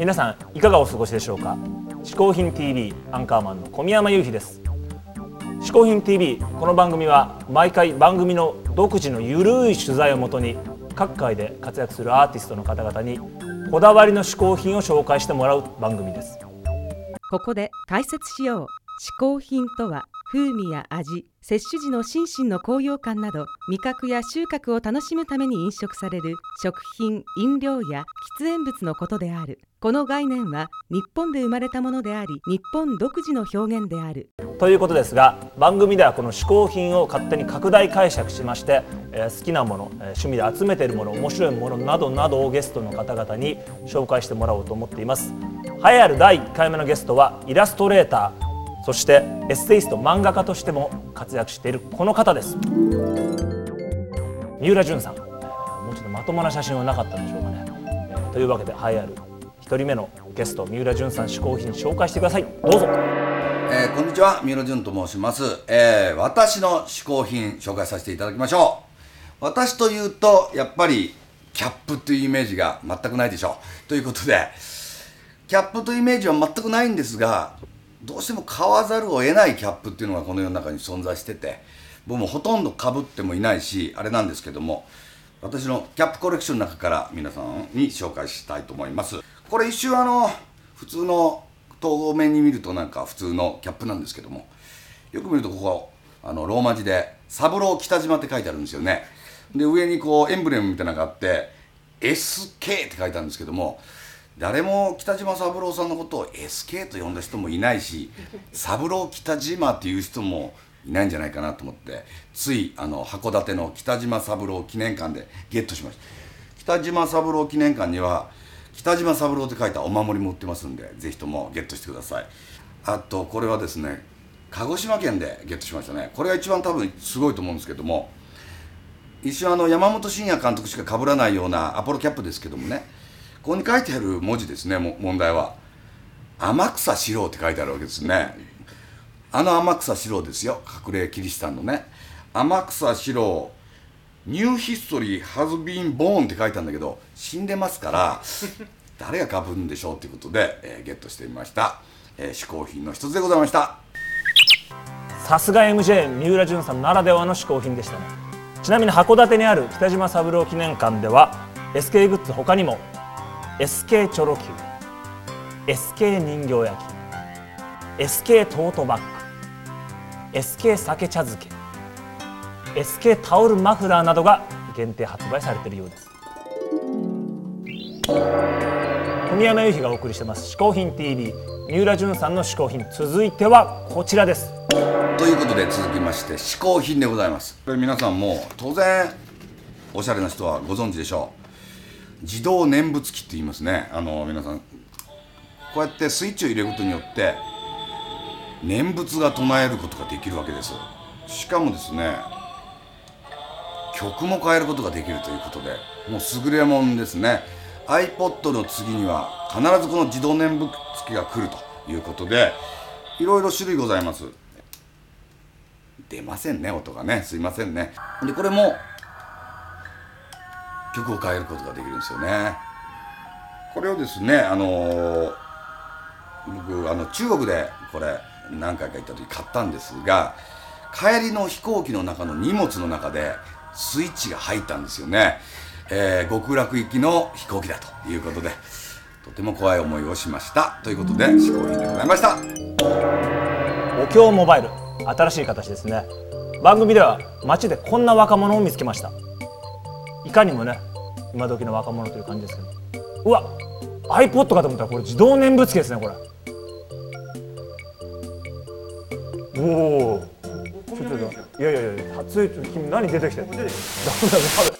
皆さんいかがお過ごしでしょうか？嗜好品 TV アンカーマンの小宮山雄飛です。嗜好品 TV この番組は毎回番組の独自のゆるい取材をもとに各界で活躍するアーティストの方々にこだわりの嗜好品を紹介してもらう番組です。ここで解説しよう。嗜好品とは風味や味摂取時の心身の高揚感など味覚や収穫を楽しむために飲食される食品飲料や喫煙物のことである。この概念は日本で生まれたものであり日本独自の表現である。ということですが番組ではこの嗜好品を勝手に拡大解釈しまして、えー好きなもの、えー趣味で集めているもの面白いものなどなどをゲストの方々に紹介してもらおうと思っています。栄えある第1回目のゲストはイラストレーターそしてエッセイスト漫画家としても活躍しているこの方です。三浦淳さん。もうちょっとまともな写真はなかったんでしょうかね、というわけで栄えある1人目のゲスト三浦淳さん嗜好品紹介してください。どうぞ。えーこんにちは。三浦淳と申します、えー私の嗜好品紹介させていただきましょう。私というとやっぱりキャップというイメージが全くないでしょう。ということでキャップというイメージは全くないんですがどうしても買わざるを得ないキャップっていうのがこの世の中に存在してて僕もほとんどかぶってもいないしあれなんですけども私のキャップコレクションの中から皆さんに紹介したいと思います。これ一瞬あの普通の透明に見るとなんか普通のキャップなんですけどもよく見るとここあのローマ字で「三郎北島」って書いてあるんですよね。で上にこうエンブレムみたいなのがあって「SK」って書いてあるんですけども誰も北島三郎さんのことを SK と呼んだ人もいないし三郎北島っていう人もいないんじゃないかなと思ってついあの函館の北島三郎記念館でゲットしました。北島三郎記念館には北島三郎って書いたお守りも売ってますんでぜひともゲットしてください。あとこれはですね鹿児島県でゲットしましたね。これが一番多分すごいと思うんですけども一瞬あの山本慎也監督しか被らないようなアポロキャップですけどもねここに書いてある文字ですねも問題は。天草四郎って書いてあるわけですね。あの天草四郎ですよ。隠れキリシタンのね。天草四郎ニューヒストリーハズビンボーンって書いたんだけど死んでますから誰がかぶるんでしょうということで、えーゲットしてみました、えー嗜好品の一つでございました。さすが MJ 三浦淳さんならではの嗜好品でしたね。ちなみに函館にある北島三郎記念館では SK グッズ他にも SK チョロ Q SK 人形焼き SK トートバッグ SK 酒茶漬け SK タオルマフラーなどが限定発売されているようです。小宮山由紀がお送りしてます「嗜好品 TV」三浦淳さんの嗜好品。続いてはこちらです。ということで続きまして嗜好品でございます。これ皆さんも当然おしゃれな人はご存知でしょう。自動念仏機って言いますね。あの皆さん。こうやってスイッチを入れることによって念仏が唱えることができるわけです。しかもですね曲も変えることができるということでもう優れもんですね。iPod の次には必ずこの自動念仏機が来るということでいろいろ種類ございます。出ませんね音がね。すいませんね。でこれも曲を変えることができるんですよね。これをですねあのー僕あの中国でこれ何回か行った時買ったんですが帰りの飛行機の中の荷物の中でスイッチが入ったんですよね、えー極楽行きの飛行機だということでとても怖い思いをしました。ということで試行品でございました。お経モバイル新しい形ですね。番組では街でこんな若者を見つけました。いかにもね今時の若者という感じですけど。うわ iPod かと思ったらこれ自動念仏機ですねこれ。おおちょっといやいやいや初君何出てきてダメ